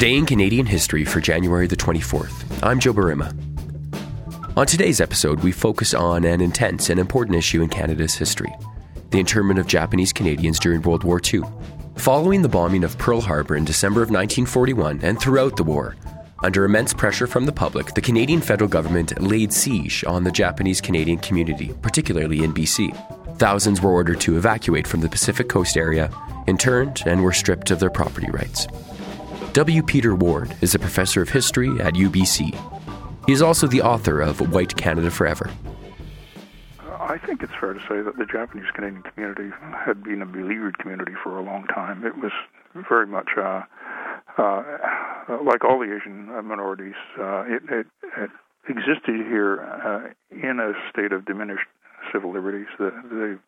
Today in Canadian history for January the 24th, I'm Joe Barima. On today's episode, we focus on an intense and important issue in Canada's history the internment of Japanese Canadians during World War II. Following the bombing of Pearl Harbor in December of 1941 and throughout the war, under immense pressure from the public, the Canadian federal government laid siege on the Japanese Canadian community, particularly in BC. Thousands were ordered to evacuate from the Pacific Coast area, interned, and were stripped of their property rights. W. Peter Ward is a professor of history at UBC. He is also the author of White Canada Forever. I think it's fair to say that the Japanese Canadian community had been a beleaguered community for a long time. It was very much, uh, uh, like all the Asian minorities, uh, it, it, it, existed here uh, in a state of diminished civil liberties. The, the,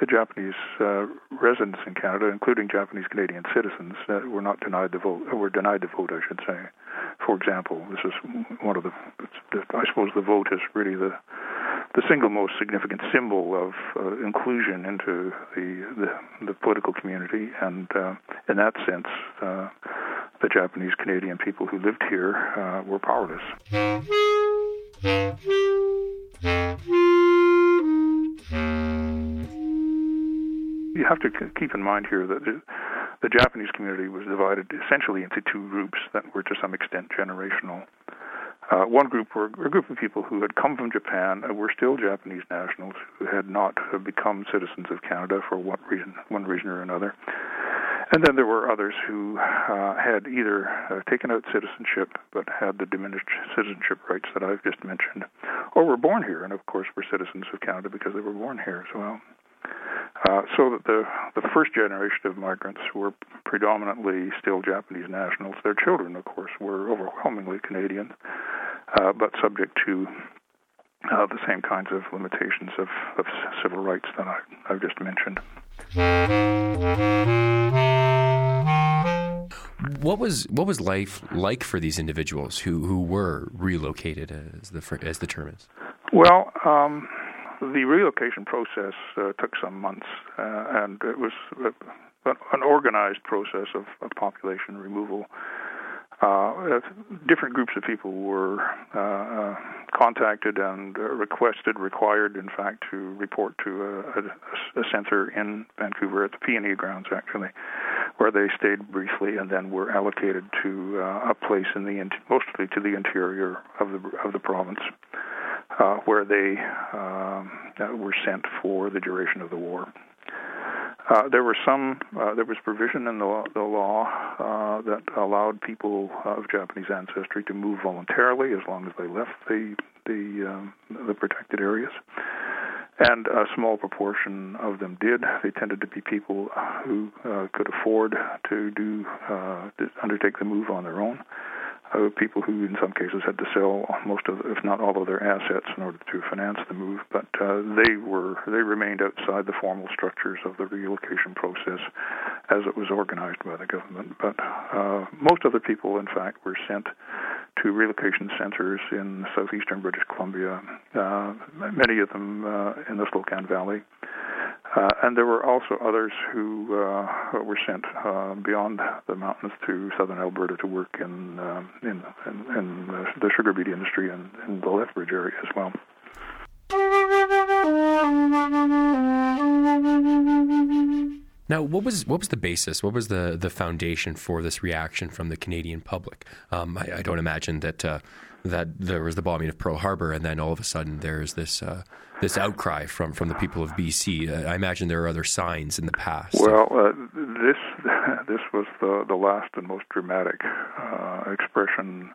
the Japanese uh, residents in Canada, including Japanese Canadian citizens, uh, were not denied the vote. Were denied the vote, I should say. For example, this is one of the. I suppose the vote is really the the single most significant symbol of uh, inclusion into the, the, the political community, and uh, in that sense, uh, the Japanese Canadian people who lived here uh, were powerless. You have to keep in mind here that the Japanese community was divided essentially into two groups that were to some extent generational. Uh, one group were a group of people who had come from Japan and were still Japanese nationals who had not become citizens of Canada for what reason, one reason or another. And then there were others who uh, had either uh, taken out citizenship but had the diminished citizenship rights that I've just mentioned, or were born here and, of course, were citizens of Canada because they were born here as well. Uh, so that the the first generation of migrants were predominantly still Japanese nationals. Their children, of course, were overwhelmingly Canadian, uh, but subject to uh, the same kinds of limitations of, of civil rights that I, I've just mentioned. What was what was life like for these individuals who, who were relocated, as the as the term is? Well, um, the relocation process uh, took some months, uh, and it was an organized process of, of population removal. Uh, different groups of people were uh, uh, contacted and requested, required, in fact, to report to a, a, a center in Vancouver at the PNE grounds, actually, where they stayed briefly and then were allocated to uh, a place in the mostly to the interior of the of the province uh, where they um, uh, were sent for the duration of the war. Uh, there were some. Uh, there was provision in the, the law uh, that allowed people of Japanese ancestry to move voluntarily as long as they left the the um, the protected areas, and a small proportion of them did. They tended to be people who uh, could afford to do uh, to undertake the move on their own uh, people who, in some cases, had to sell most of, if not all of their assets in order to finance the move. But uh, they were they remained outside the formal structures of the relocation process as it was organized by the government. But uh, most other people, in fact, were sent to relocation centers in southeastern British Columbia. Uh, many of them uh, in the Slocan Valley. Uh, and there were also others who uh, were sent uh, beyond the mountains to southern Alberta to work in um, in, in, in the sugar beet industry and in the Lethbridge area as well. Now, what was what was the basis? What was the the foundation for this reaction from the Canadian public? Um, I, I, don't imagine that uh, that there was the bombing of Pearl Harbor, and then all of a sudden there's this uh, this outcry from from the people of BC. Uh, I imagine there are other signs in the past. Well, uh, this this was the the last and most dramatic uh, expression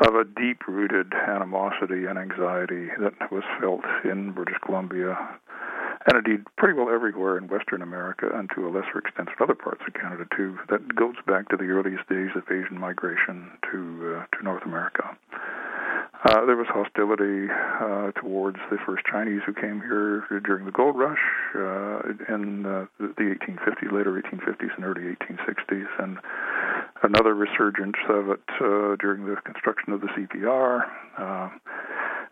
of a deep rooted animosity and anxiety that was felt in British Columbia and indeed pretty well everywhere in Western America and to a lesser extent in other parts of Canada too. That goes back to the earliest days of Asian migration to uh, to North America. Uh, there was hostility uh, towards the first Chinese who came here during the gold rush uh, in uh, the 1850s, later 1850s and early 1860s, and another resurgence of it uh, during the construction of the CPR.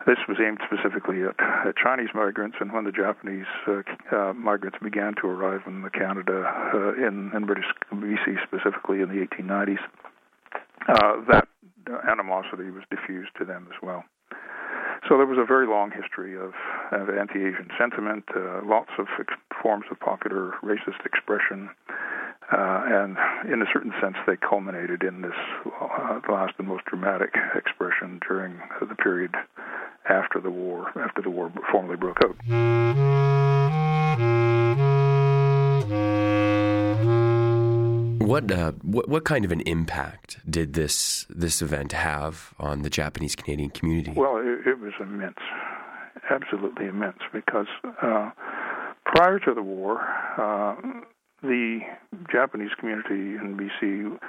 This was aimed specifically at, at Chinese migrants, and when the Japanese uh, uh, migrants began to arrive in Canada, uh, in, in British BC specifically in the 1890s, uh, that animosity was diffused to them as well. So there was a very long history of, of anti-Asian sentiment, uh, lots of ex- forms of popular racist expression, uh, and in a certain sense, they culminated in this uh, last and most dramatic expression during the period after the war, after the war formally broke out. What, uh, what what kind of an impact did this this event have on the Japanese Canadian community? Well, it, it was immense, absolutely immense, because uh, prior to the war, uh, the Japanese community in BC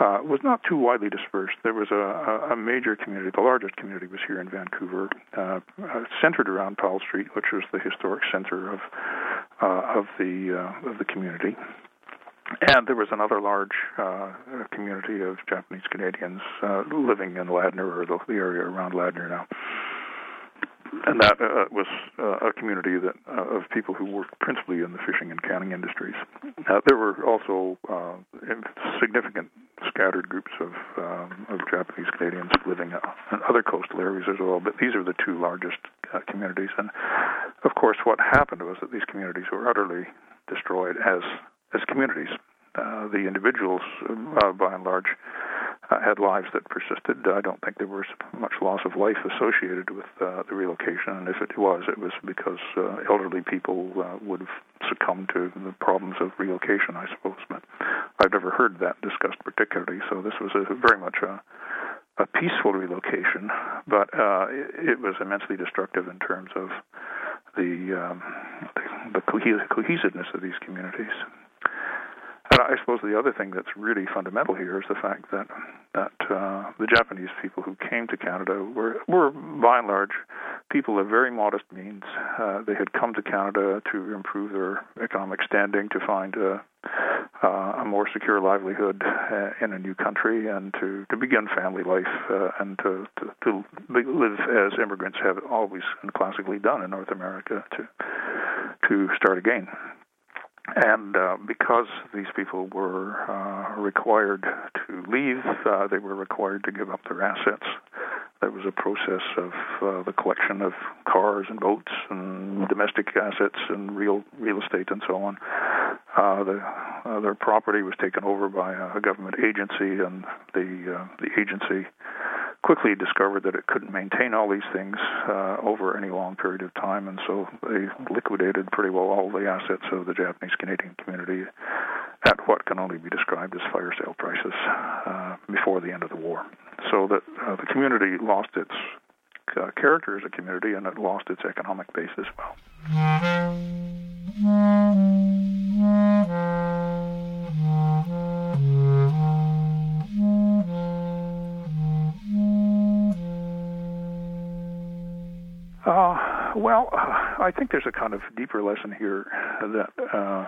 uh, was not too widely dispersed. There was a, a, major community. The largest community was here in Vancouver, uh, uh, centered around Powell Street, which was the historic center of uh, of the uh, of the community. And there was another large uh, community of Japanese Canadians uh, living in Ladner or the, the area around Ladner now. And that uh, was uh, a community that uh, of people who worked principally in the fishing and canning industries. Uh, there were also uh, significant scattered groups of um, of Japanese Canadians living in other coastal areas as well. But these are the two largest uh, communities. And of course, what happened was that these communities were utterly destroyed as as communities. Uh, the individuals, uh, by and large, uh, had lives that persisted. I don't think there was much loss of life associated with uh, the relocation, and if it was, it was because uh, elderly people uh, would have succumbed to the problems of relocation, I suppose. But I've never heard that discussed particularly, so this was a, very much a, a peaceful relocation, but uh, it, it was immensely destructive in terms of the um, the, the cohesiveness of these communities. I suppose the other thing that's really fundamental here is the fact that that uh, the Japanese people who came to Canada were were by and large people of very modest means. Uh, they had come to Canada to improve their economic standing, to find a, uh, a more secure livelihood uh, in a new country, and to, to begin family life uh, and to, to, to live as immigrants have always and classically done in North America to to start again. And uh, because these people were uh, required to leave, uh, they were required to give up their assets. There was a process of uh, the collection of cars and boats and domestic assets and real real estate and so on. Uh, the, uh, their property was taken over by a government agency, and the the agency quickly discovered that it couldn't maintain all these things uh, over any long period of time, and so they liquidated pretty well all the assets of the Japanese Canadian community at what can only be described as fire sale prices uh, before the end of the war. So that uh, the community lost its uh, character as a community and it lost its economic base as well. Well, I think there's a kind of deeper lesson here that uh,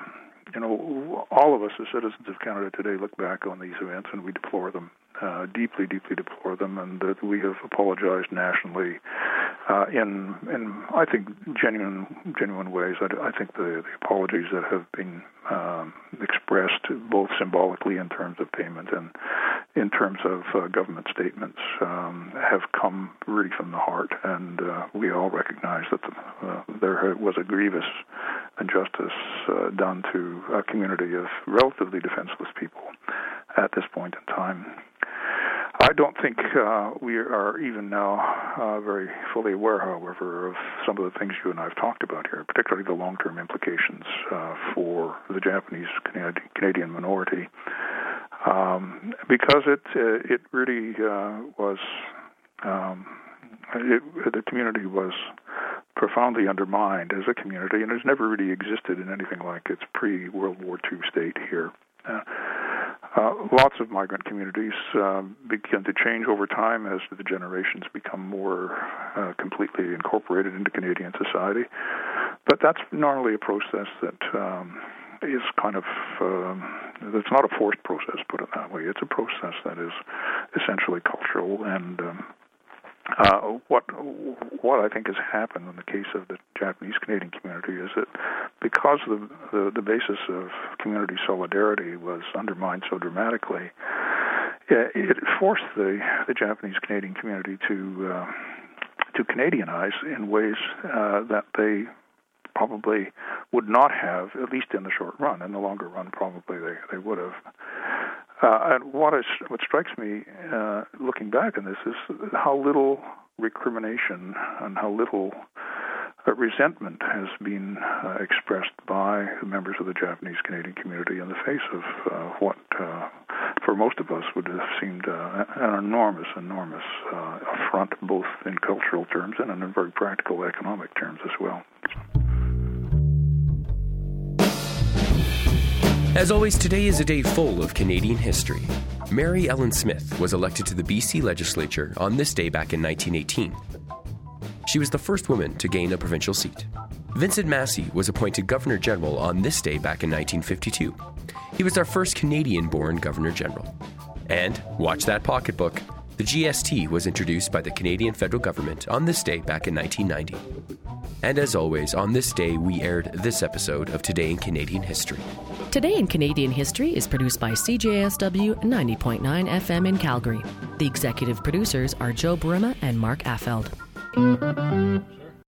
you know all of us as citizens of Canada today look back on these events and we deplore them uh, deeply, deeply deplore them, and that we have apologized nationally uh, in in I think genuine genuine ways. I, I think the, the apologies that have been um, expressed both symbolically in terms of payment and in terms of uh, government statements um, have come really from the heart, and uh, we all recognize that the, uh, there was a grievous injustice uh, done to a community of relatively defenseless people at this point in time. I don't think uh, we are even now uh, very fully aware, however, of some of the things you and I have talked about here, particularly the long term implications for the Japanese Canadian minority. Um, because it uh, it really uh, was um, it, the community was profoundly undermined as a community, and has never really existed in anything like its pre World War II state here. Uh, uh, lots of migrant communities uh, begin to change over time as the generations become more uh, completely incorporated into Canadian society. But that's normally a process that um, is kind of um, it's not a forced process, put it that way. It's a process that is essentially cultural and um, uh, what what I think has happened in the case of the Japanese Canadian community is that because the, the the basis of community solidarity was undermined so dramatically, it forced the the Japanese Canadian community to uh, to Canadianize in ways uh, that they probably would not have, at least in the short run. In the longer run, probably they they would have. Uh, and what is what strikes me uh, looking back on this is how little recrimination and how little uh, resentment has been uh, expressed by members of the Japanese Canadian community in the face of uh, what, uh, for most of us, would have seemed an enormous, enormous affront, both in cultural terms and in very practical economic terms as well. As always, today is a day full of Canadian history. Mary Ellen Smith was elected to the BC legislature on this day back in 1918. She was the first woman to gain a provincial seat. Vincent Massey was appointed Governor General on this day back in 1952. He was our first Canadian born Governor General. And, watch that pocketbook, the GST was introduced by the Canadian federal government on this day back in 1990. And as always, on this day, we aired this episode of Today in Canadian History. Today in Canadian History is produced by CJSW 90.9 FM in Calgary. The executive producers are Joe Burima and Mark Affeld.